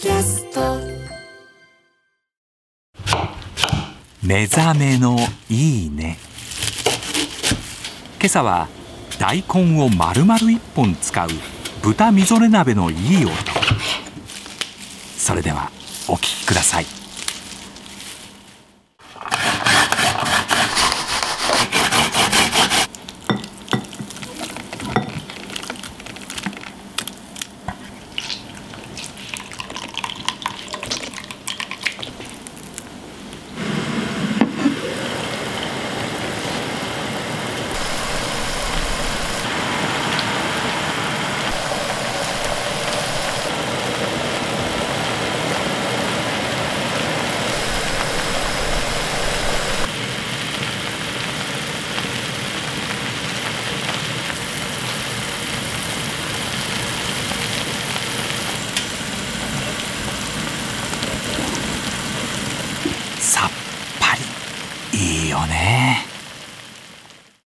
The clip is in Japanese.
キャスト。目覚めのいいね。今朝は大根を丸々一本使う豚みぞれ鍋のいい音。それではお聞きください。よね。